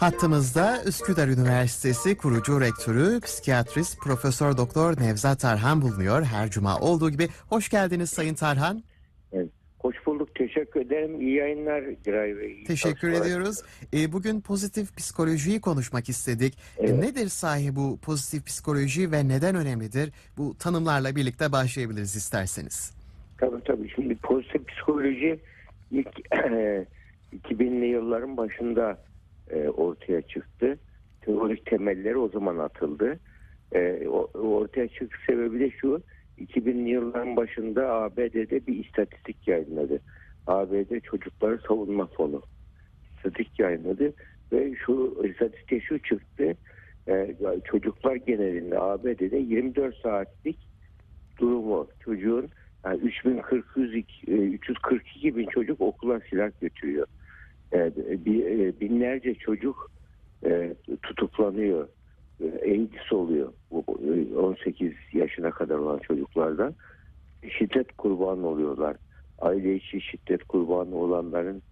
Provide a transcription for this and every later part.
Hattımızda Üsküdar Üniversitesi kurucu rektörü, psikiyatrist Profesör Doktor Nevzat Tarhan bulunuyor. Her cuma olduğu gibi hoş geldiniz Sayın Tarhan. Evet. Hoş bulduk. Teşekkür ederim. İyi yayınlar Giray Bey. İyi Teşekkür çalışmalar. ediyoruz. E, bugün pozitif psikolojiyi konuşmak istedik. E, Evet. nedir sahi bu pozitif psikoloji ve neden önemlidir? Bu tanımlarla birlikte başlayabiliriz isterseniz. Tabii tabii. Şimdi pozitif psikoloji ilk 2000'li yılların başında e, ortaya çıktı. Teorik temelleri o zaman atıldı. E, ortaya çıkış sebebi de şu. 2000'li yılların başında ABD'de bir istatistik yayınladı. ABD Çocukları Savunma Fonu istatistik yayınladı ve şu istatistik şu çıktı. E, çocuklar genelinde ABD'de 24 saatlik durumu çocuğun yani 3442 e, 342 bin çocuk okula silah götürüyor. E, bi- e, binlerce çocuk e, tutuklanıyor. E, AIDS oluyor. Bu, e, 18 yaşına kadar olan çocuklardan. Şiddet kurbanı oluyorlar. Aile içi şiddet kurbanı olanların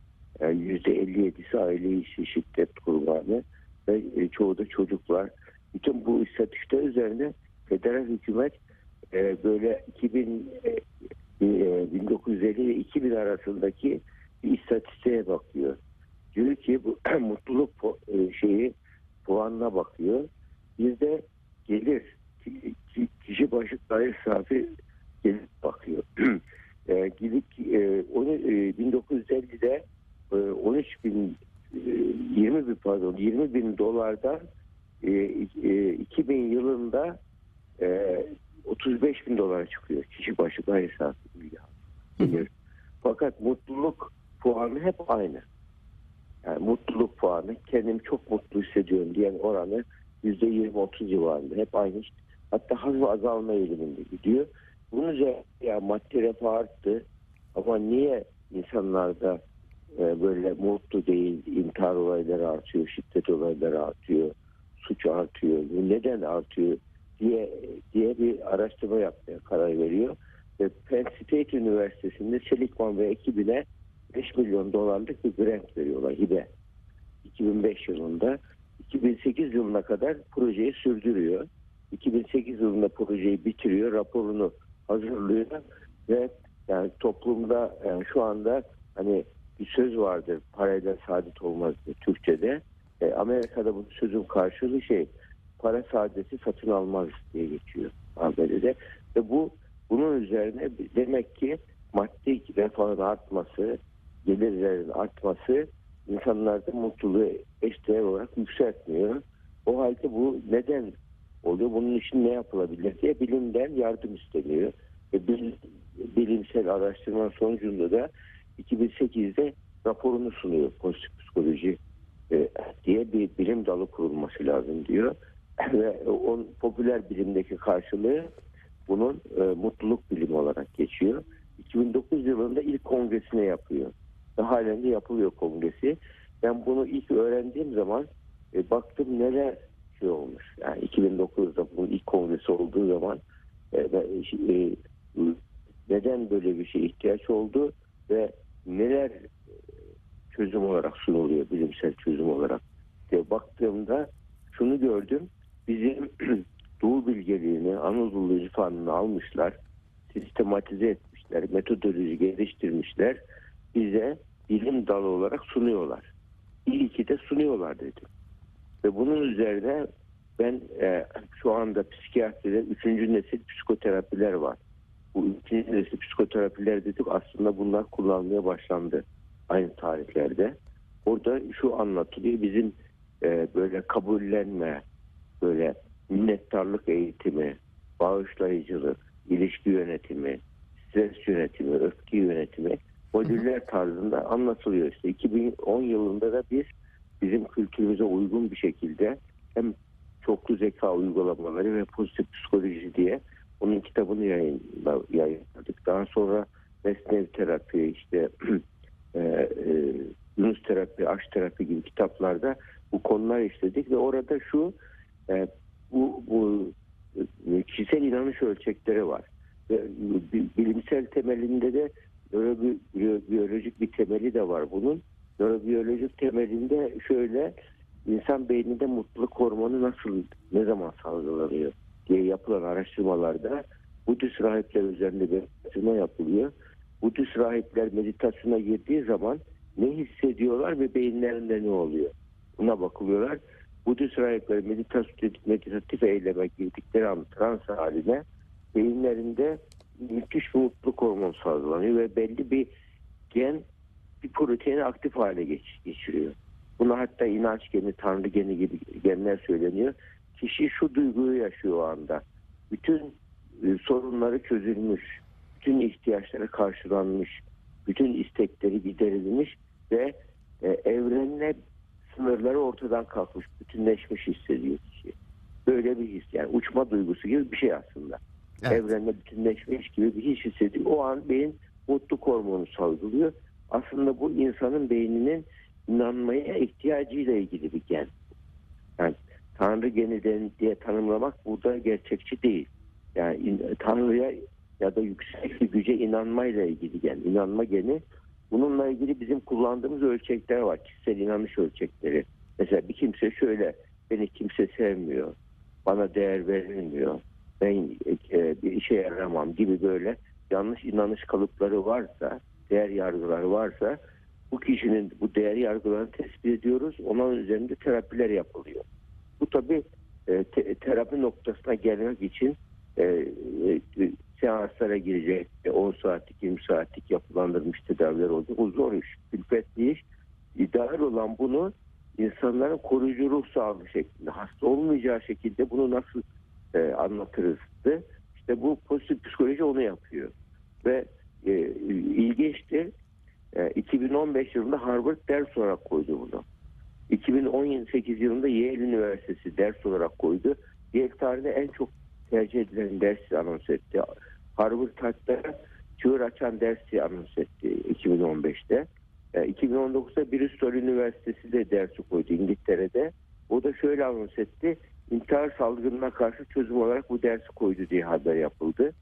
e, %57'si aile içi şiddet kurbanı ve çoğu da çocuklar. Bütün bu istatistikler üzerine federal hükümet böyle 2000 e, e, 1950 ile 2000 arasındaki bir istatistiğe bakıyor. Diyor ki bu mutluluk e, şeyi puanına bakıyor. Bir de gelir ki- ki- kişi başı gayri safi gelir bakıyor. e, gidip e, onu e, 1950'de e, 13 bin e, 20 bin pardon 20 bin dolardan e, e, 2000 yılında e, 35 bin dolara çıkıyor kişi başı gayri safi gelir. Fakat mutluluk puanı hep aynı. Yani mutluluk puanı kendim çok mutlu hissediyorum diyen oranı %20-30 civarında hep aynı. Hatta hafif azalma eğiliminde gidiyor. Bunun üzerine ya maddi refah arttı ama niye insanlarda e, böyle mutlu değil, intihar olayları artıyor, şiddet olayları artıyor, suç artıyor, bu neden artıyor diye diye bir araştırma yapmaya karar veriyor. Ve Penn State Üniversitesi'nde Seligman ve ekibine 5 milyon dolarlık bir grant veriyorlar hibe. 2005 yılında 2008 yılına kadar projeyi sürdürüyor. 2008 yılında projeyi bitiriyor, raporunu hazırlıyor ve yani toplumda yani şu anda hani bir söz vardır parayla saadet olmaz diye Türkçe'de. E, Amerika'da bu sözün karşılığı şey para saadeti satın almaz diye geçiyor ABD'de ve bu bunun üzerine demek ki maddi refahın artması, gelirlerin artması insanlarda mutluluğu eşdeğer olarak yükseltmiyor. O halde bu neden oluyor? Bunun için ne yapılabilir diye bilimden yardım isteniyor. Ve bil- bilimsel araştırma sonucunda da 2008'de raporunu sunuyor pozitif psikoloji e, diye bir bilim dalı kurulması lazım diyor. Ve on popüler bilimdeki karşılığı bunun e, mutluluk bilimi olarak geçiyor. 2009 yılında ilk kongresine yapıyor. Ve halen de yapılıyor kongresi. Ben bunu ilk öğrendiğim zaman e, baktım neler şey olmuş. Yani 2009'da bunun ilk kongresi olduğu zaman e, ben, e, neden böyle bir şey ihtiyaç oldu ve neler e, çözüm olarak sunuluyor bilimsel çözüm olarak diye baktığımda şunu gördüm. Bizim Doğu bilgeliğini, Anadolu irfanını almışlar, sistematize etmişler, metodoloji geliştirmişler, bize bilim dalı olarak sunuyorlar. İyi ki de sunuyorlar dedim. Ve bunun üzerine ben e, şu anda psikiyatride üçüncü nesil psikoterapiler var. Bu üçüncü nesil psikoterapiler dedik aslında bunlar kullanmaya başlandı aynı tarihlerde. Orada şu anlatılıyor bizim e, böyle kabullenme, böyle minnettarlık eğitimi, bağışlayıcılık, ilişki yönetimi, stres yönetimi, öfke yönetimi modüller tarzında anlatılıyor. İşte 2010 yılında da biz bizim kültürümüze uygun bir şekilde hem çoklu zeka uygulamaları ve pozitif psikoloji diye onun kitabını yayınla, yayınladık. Daha sonra mesnev terapi, işte e, e, Yunus terapi, aşk terapi gibi kitaplarda bu konular işledik ve orada şu e, bu, bu e, kişisel inanış ölçekleri var. Ve bi- bilimsel temelinde de nörobi- biyolojik bir temeli de var bunun. Nörobiyolojik temelinde şöyle insan beyninde mutluluk hormonu nasıl, ne zaman salgılanıyor diye yapılan araştırmalarda Budist rahipler üzerinde bir araştırma yapılıyor. Budist rahipler meditasyona girdiği zaman ne hissediyorlar ve beyinlerinde ne oluyor? Buna bakılıyorlar. Budist rahipler meditatif, meditatif eyleme girdikleri an trans haline beyinlerinde müthiş bir mutluluk hormonu salgılanıyor ve belli bir gen bir proteini aktif hale geç, geçiriyor. Buna hatta inanç geni, tanrı geni gibi genler söyleniyor. Kişi şu duyguyu yaşıyor o anda. Bütün e, sorunları çözülmüş, bütün ihtiyaçları karşılanmış, bütün istekleri giderilmiş ve e, evrenle sınırları ortadan kalkmış, bütünleşmiş hissediyor kişi. Böyle bir his yani uçma duygusu gibi bir şey aslında. Evet. Evrenle bütünleşmiş gibi bir his hissediyor. O an beyin mutluluk hormonu salgılıyor. Aslında bu insanın beyninin inanmaya ihtiyacıyla ilgili bir gen. Yani Tanrı geni diye tanımlamak burada gerçekçi değil. Yani Tanrı'ya ya da yüksek bir güce inanmayla ilgili gen. İnanma geni. Bununla ilgili bizim kullandığımız ölçekler var. Kişisel inanış ölçekleri. Mesela bir kimse şöyle beni kimse sevmiyor. Bana değer verilmiyor. Ben e, bir işe yaramam gibi böyle yanlış inanış kalıpları varsa, değer yargıları varsa bu kişinin bu değer yargılarını tespit ediyoruz. Onun üzerinde terapiler yapılıyor. Bu tabi te- terapi noktasına gelmek için e, e, seanslara girecek. E, 10 saatlik 20 saatlik yapılandırmış tedaviler oldu. Bu zor iş, külfetli iş. İdeal olan bunu insanların koruyucu ruh sağlığı şeklinde, hasta olmayacağı şekilde bunu nasıl e, anlatırızdı. İşte bu pozitif psikoloji onu yapıyor. Ve e, ilginçtir. E, 2015 yılında Harvard ders olarak koydu bunu. 2018 yılında Yale Üniversitesi ders olarak koydu. Yale tarihinde en çok tercih edilen dersi anons etti. Harvard hatta çığır açan dersi anons etti 2015'te. E, 2019'da Bristol Üniversitesi de dersi koydu İngiltere'de. O da şöyle anons etti. İntihar salgınına karşı çözüm olarak bu dersi koydu diye haber yapıldı.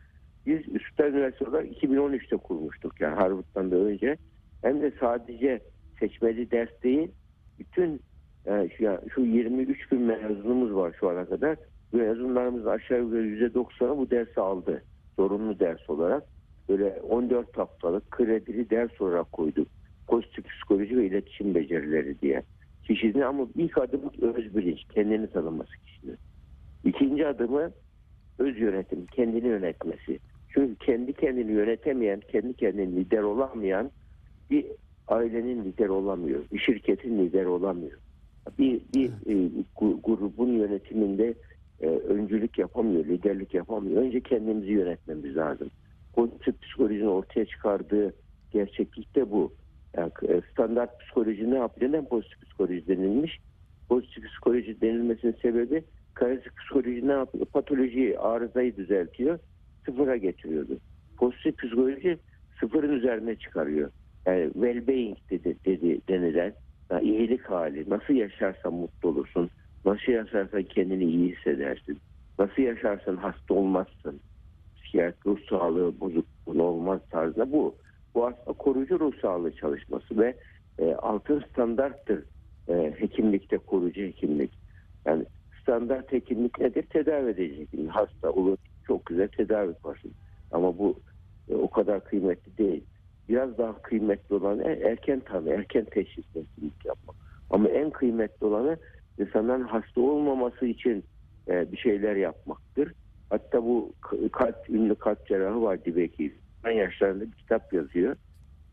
Biz Üsküdar Üniversitesi olarak 2013'te kurmuştuk yani Harvard'dan da önce. Hem de sadece seçmeli ders değil, bütün e, şu, şu 23 bin mezunumuz var şu ana kadar. Mezunlarımız aşağı yukarı %90'ı bu dersi aldı. Zorunlu ders olarak. Böyle 14 haftalık kredili ders olarak koyduk. Pozitif psikoloji ve iletişim becerileri diye. Kişinin ama ilk adımı öz bilinç, kendini tanıması kişinin. İkinci adımı öz yönetim, kendini yönetmesi. Çünkü kendi kendini yönetemeyen, kendi kendini lider olamayan bir ailenin lideri olamıyor. Bir şirketin lideri olamıyor. Bir, bir e, grubun yönetiminde e, öncülük yapamıyor, liderlik yapamıyor. Önce kendimizi yönetmemiz lazım. Pozitif psikolojinin ortaya çıkardığı gerçeklik de bu. Yani e, standart psikoloji ne yapıyor? Neden pozitif psikoloji denilmiş? Pozitif psikoloji denilmesinin sebebi klasik psikoloji ne yapıyor? Patolojiyi, arızayı düzeltiyor, sıfıra getiriyordu. Pozitif psikoloji sıfırın üzerine çıkarıyor. Yani well-being dedi, dedi denilen yani iyilik hali. Nasıl yaşarsan mutlu olursun. Nasıl yaşarsan kendini iyi hissedersin. Nasıl yaşarsan hasta olmazsın. Psikiyatri ruh sağlığı bozukluğun olmaz tarzında bu. Bu aslında koruyucu ruh sağlığı çalışması ve e, altın standarttır e, hekimlikte koruyucu hekimlik. Yani standart hekimlik nedir? Tedavi edici hekimlik. Hasta olur çok güzel tedavi yaparsın. Ama bu e, o kadar kıymetli değil biraz daha kıymetli olanı erken tanı, erken teşhis hekimlik yapmak. Ama en kıymetli olanı insanların hasta olmaması için e, bir şeyler yapmaktır. Hatta bu kalp, ünlü kalp cerrahı var Dibeki. Ben yaşlarında bir kitap yazıyor.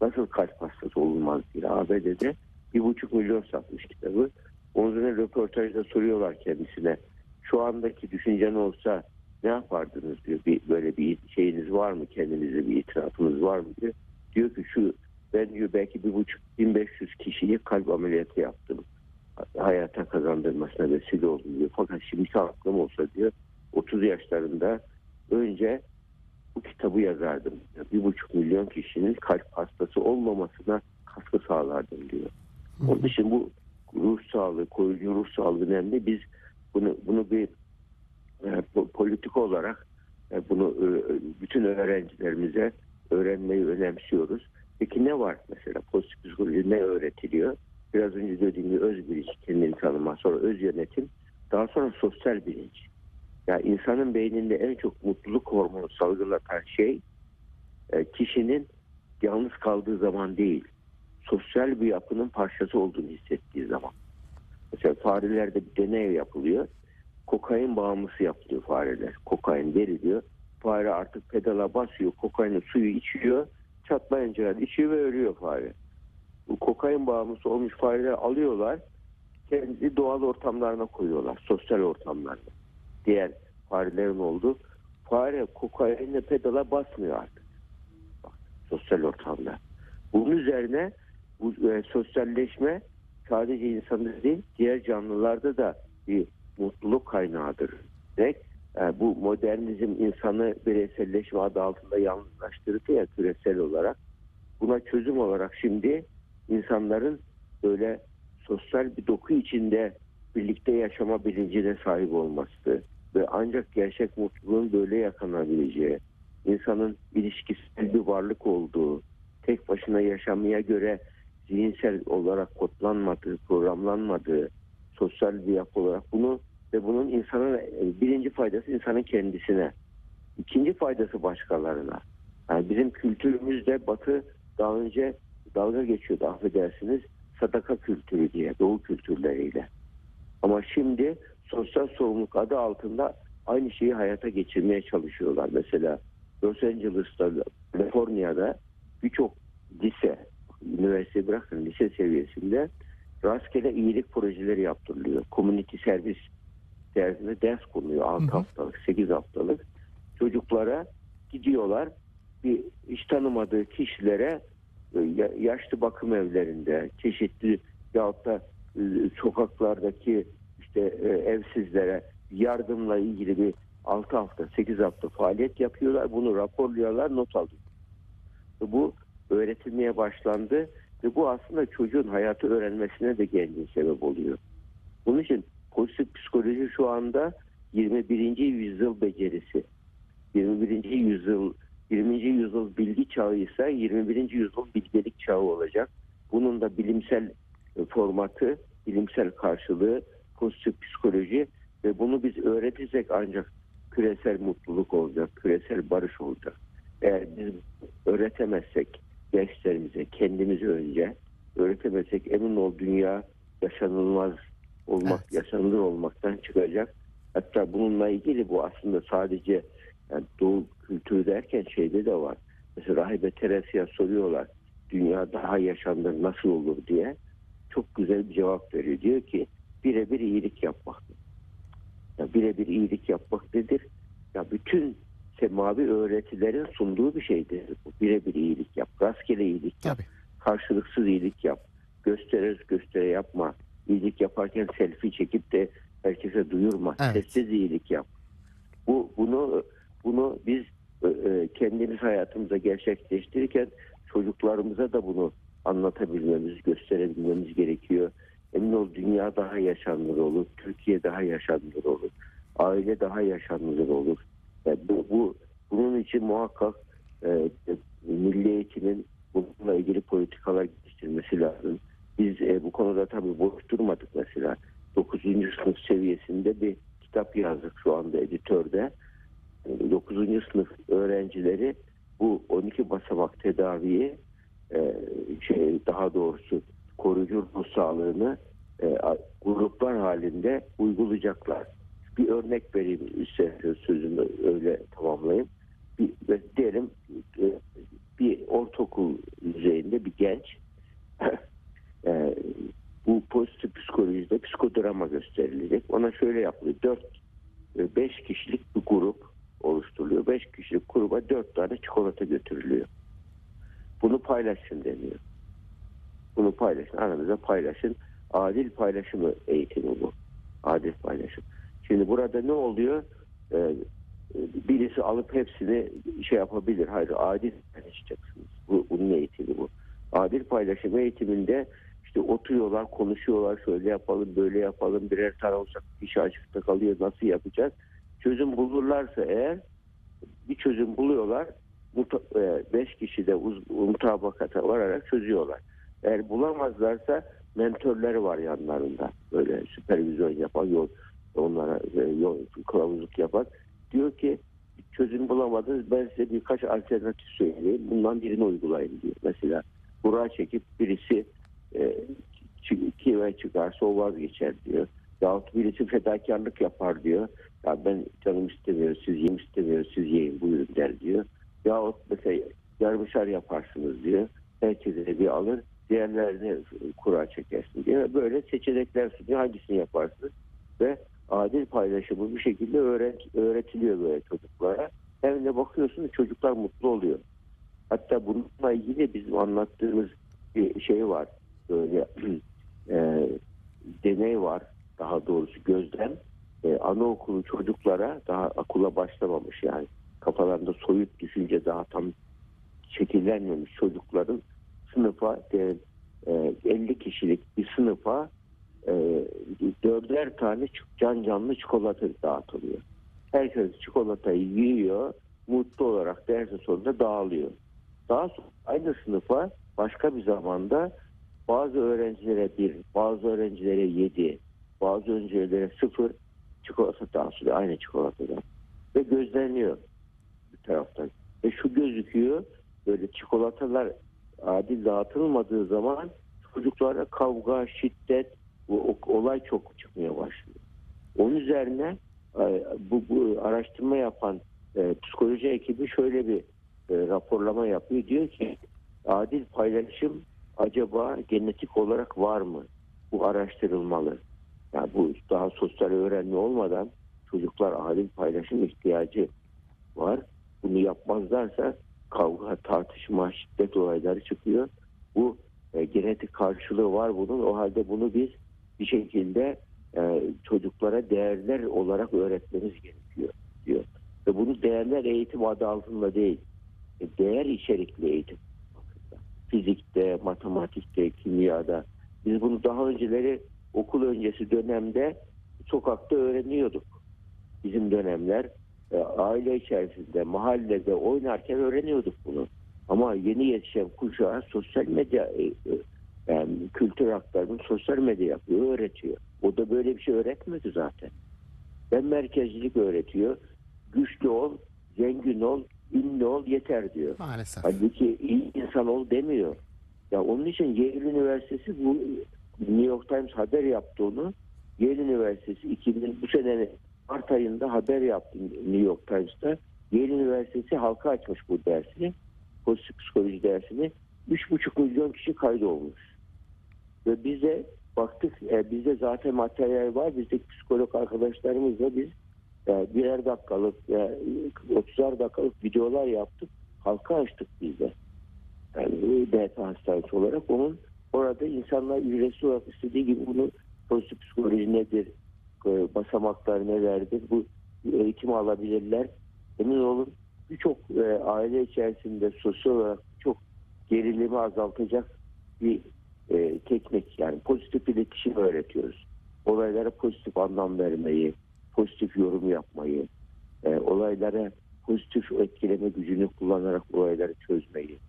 Nasıl kalp hastası olunmaz diye. ABD'de bir buçuk milyon satmış kitabı. Onun üzerine röportajda soruyorlar kendisine. Şu andaki düşüncen olsa ne yapardınız diyor. Bir, böyle bir şeyiniz var mı? Kendinize bir itirafınız var mı diyor diyor ki şu ben diyor belki bir buçuk 1500 kişiyi kalp ameliyatı yaptım. Hayata kazandırmasına vesile oldum diyor. Fakat şimdiki aklım olsa diyor 30 yaşlarında önce kitabı yazardım. diyor. Bir buçuk milyon kişinin kalp hastası olmamasına katkı sağlardım diyor. Onun için bu ruh sağlığı, koruyucu ruh sağlığı önemli. Biz bunu bunu bir e, po- politik olarak e, bunu e, bütün öğrencilerimize öğrenmeyi önemsiyoruz. Peki ne var mesela pozitif psikoloji ne öğretiliyor? biraz önce dediğim gibi öz bilinç, kendini tanıma, sonra öz yönetim, daha sonra sosyal bilinç. Yani insanın beyninde en çok mutluluk hormonu salgılatan şey e, kişinin yalnız kaldığı zaman değil, sosyal bir yapının parçası olduğunu hissettiği zaman. Mesela farelerde bir deney yapılıyor. Kokain bağımlısı yapılıyor fareler. Kokain veriliyor. Fare artık pedala basıyor. Kokaini suyu içiyor. Çatlayınca içiyor ve ölüyor fare. Bu kokain bağımlısı olmuş fareler alıyorlar. Kendi doğal ortamlarına koyuyorlar. Sosyal ortamlarına. Diğer farelerin olduğu. Fare kokainle pedala basmıyor artık. Bak, sosyal ortamda. Bunun üzerine bu e, sosyalleşme sadece insanda değil diğer canlılarda da bir mutluluk kaynağıdır. Ve e, bu modernizm insanı bireyselleşme adı altında yalnızlaştırdı ya küresel olarak. Buna çözüm olarak şimdi insanların böyle sosyal bir doku içinde birlikte yaşama bilincine sahip olması ve ancak gerçek mutluluğun böyle yakanabileceği, insanın ilişkisel bir varlık olduğu, tek başına yaşamaya göre zihinsel olarak kodlanmadığı, programlanmadığı sosyal bir yapı olarak bunu ve bunun insanın birinci faydası insanın kendisine. ikinci faydası başkalarına. Yani bizim kültürümüzde batı daha önce dalga geçiyordu affedersiniz sadaka kültürü diye doğu kültürleriyle. Ama şimdi sosyal sorumluluk adı altında aynı şeyi hayata geçirmeye çalışıyorlar. Mesela Los Angeles'ta, Kaliforniya'da birçok lise, üniversite bırakın lise seviyesinde rastgele iyilik projeleri yaptırılıyor. Community servis dersinde ders konuluyor 6 haftalık, 8 haftalık. Çocuklara gidiyorlar bir hiç tanımadığı kişilere e, yaşlı bakım evlerinde çeşitli yahut da e, sokaklardaki işte e, evsizlere yardımla ilgili bir 6 hafta 8 hafta faaliyet yapıyorlar. Bunu raporluyorlar not alıyor. Bu öğretilmeye başlandı ve bu aslında çocuğun hayatı öğrenmesine de geldiği sebep oluyor. Bunun için pozitif psikoloji şu anda 21. yüzyıl becerisi. 21. yüzyıl 20. yüzyıl bilgi çağı ise 21. yüzyıl bilgelik çağı olacak. Bunun da bilimsel formatı, bilimsel karşılığı pozitif psikoloji ve bunu biz öğretirsek ancak küresel mutluluk olacak, küresel barış olacak. Eğer biz öğretemezsek gençlerimize, kendimizi önce öğretemezsek emin ol dünya yaşanılmaz olmak, evet. yaşanılır olmaktan çıkacak. Hatta bununla ilgili bu aslında sadece yani doğu kültürü derken şeyde de var. Mesela Rahibe Teresya soruyorlar dünya daha yaşanır nasıl olur diye. Çok güzel bir cevap veriyor. Diyor ki birebir iyilik yapmak. Ya birebir iyilik yapmak nedir? Ya bütün semavi öğretilerin sunduğu bir şeydir. Birebir iyilik yap, rastgele iyilik yap, Tabii. karşılıksız iyilik yap, göstere göstere yapma. İyilik yaparken selfie çekip de herkese duyurma. Evet. Sessiz iyilik yap. Bu bunu bunu biz e, e, kendimiz hayatımıza gerçekleştirirken çocuklarımıza da bunu anlatabilmemiz, gösterebilmemiz gerekiyor. Emin ol dünya daha yaşanılır olur, Türkiye daha yaşanılır olur, aile daha yaşanılır olur. Yani bu, bu bunun için muhakkak e, milli eğitimin bununla ilgili politikalar geliştirmesi lazım. Biz e, bu konuda tabii boş durmadık mesela. 9. sınıf seviyesinde bir kitap yazdık şu anda editörde. 9. sınıf öğrencileri bu 12 basamak tedaviyi e, şey daha doğrusu koruyucu ruh sağlığını e, gruplar halinde uygulayacaklar. Bir örnek vereyim isterseniz sözümü öyle tamamlayayım. Bir, diyelim e, bir ortaokul düzeyinde bir genç bu pozitif psikolojide psikodrama gösterilecek. Ona şöyle yapılıyor. 4-5 kişilik bir grup oluşturuluyor. 5 kişilik gruba 4 tane çikolata götürülüyor. Bunu paylaşın deniyor. Bunu paylaşın. Aranızda paylaşın. Adil paylaşımı eğitimi bu. Adil paylaşım. Şimdi burada ne oluyor? Ee, birisi alıp hepsini şey yapabilir. Hayır adil paylaşacaksınız. Bu, bunun eğitimi bu. Adil paylaşım eğitiminde işte oturuyorlar, konuşuyorlar, şöyle yapalım, böyle yapalım, birer olacak kişi açıkta kalıyor, nasıl yapacağız? çözüm bulurlarsa eğer bir çözüm buluyorlar. E, beş kişi de mutabakata vararak çözüyorlar. Eğer bulamazlarsa mentörleri var yanlarında. Böyle süpervizyon yapan, yol, onlara e, yol, kılavuzluk yapan. Diyor ki çözüm bulamadınız ben size birkaç alternatif söyleyeyim. Bundan birini uygulayın diyor. Mesela kura çekip birisi e, kime çıkarsa o vazgeçer diyor. Yahut birisi fedakarlık yapar diyor. Ya ben canım istemiyor, siz yiyin istemiyor, siz yiyin buyurun der diyor. Yahut mesela yarmışar yaparsınız diyor. Herkese bir alır, diğerlerini kura çekersin diye. Böyle seçenekler sunuyor. Hangisini yaparsınız? Ve adil paylaşımı bir şekilde öğret, öğretiliyor böyle çocuklara. Hem de bakıyorsunuz çocuklar mutlu oluyor. Hatta bununla ilgili bizim anlattığımız bir şey var. Böyle e, deney var. Daha doğrusu gözlem. E, anaokulu çocuklara daha okula başlamamış yani kafalarında soyut düşünce daha tam şekillenmemiş çocukların sınıfa de, e, 50 kişilik bir sınıfa e, dörder tane can canlı çikolata dağıtılıyor. Herkes çikolatayı yiyor, mutlu olarak dersin sonunda dağılıyor. Daha sonra aynı sınıfa başka bir zamanda bazı öğrencilere bir, bazı öğrencilere yedi, bazı öğrencilere sıfır çikolata dağıtılıyor aynı çikolatadan. Ve gözleniyor bir taraftan. Ve şu gözüküyor böyle çikolatalar adil dağıtılmadığı zaman çocuklara kavga, şiddet, bu olay çok çıkmaya başlıyor. Onun üzerine e, bu, bu araştırma yapan e, psikoloji ekibi şöyle bir e, raporlama yapıyor. Diyor ki adil paylaşım acaba genetik olarak var mı? Bu araştırılmalı. Yani bu daha sosyal öğrenme olmadan çocuklar adil paylaşım ihtiyacı var. Bunu yapmazlarsa kavga, tartışma, şiddet olayları çıkıyor. Bu e, genetik karşılığı var bunun. O halde bunu biz bir şekilde e, çocuklara değerler olarak öğretmemiz gerekiyor diyor. Ve bunu değerler eğitim adı altında değil. e, değer içerikli eğitim. Fizikte, matematikte, kimyada. Biz bunu daha önceleri okul öncesi dönemde sokakta öğreniyorduk. Bizim dönemler aile içerisinde, mahallede oynarken öğreniyorduk bunu. Ama yeni yetişen kuşağa sosyal medya e, e, yani kültür aktarımı sosyal medya yapıyor, öğretiyor. O da böyle bir şey öğretmedi zaten. Ben merkezcilik öğretiyor. Güçlü ol, zengin ol, ünlü ol yeter diyor. Maalesef. Halbuki iyi insan ol demiyor. Ya onun için Yale Üniversitesi bu New York Times haber yaptı onu. Yale Üniversitesi 2000 bu senenin Mart ayında haber yaptı New York Times'ta. Yale Üniversitesi halka açmış bu dersini. Pozitif psikoloji dersini. 3,5 milyon kişi kaydolmuş. Ve bize baktık e, bizde zaten materyal var. Bizdeki psikolog arkadaşlarımızla biz e, birer dakikalık, e, 30'ar dakikalık videolar yaptık. Halka açtık biz. Yani DT hastanesi olarak onun orada insanlar ücretsiz olarak istediği gibi bunu pozitif psikoloji nedir, e, basamaklar nelerdir bu eğitimi alabilirler. Emin olun birçok e, aile içerisinde sosyal olarak çok gerilimi azaltacak bir e, teknik yani pozitif iletişim öğretiyoruz. Olaylara pozitif anlam vermeyi, pozitif yorum yapmayı, e, olaylara pozitif etkileme gücünü kullanarak olayları çözmeyi.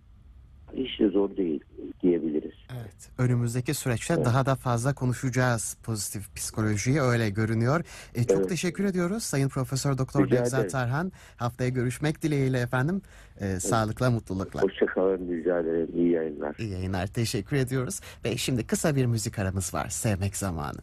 Hiç de zor değil diyebiliriz. Evet. Önümüzdeki süreçte daha da fazla konuşacağız pozitif psikolojiyi öyle görünüyor. E, çok Evet. teşekkür ediyoruz Sayın Profesör Doktor Nevzat. Tarhan. Haftaya görüşmek dileğiyle efendim. E, Sağlıkla, mutlulukla. Hoşçakalın, rica ederim. İyi yayınlar. İyi yayınlar. Teşekkür ediyoruz. Ve şimdi kısa bir müzik aramız var. Sevmek zamanı.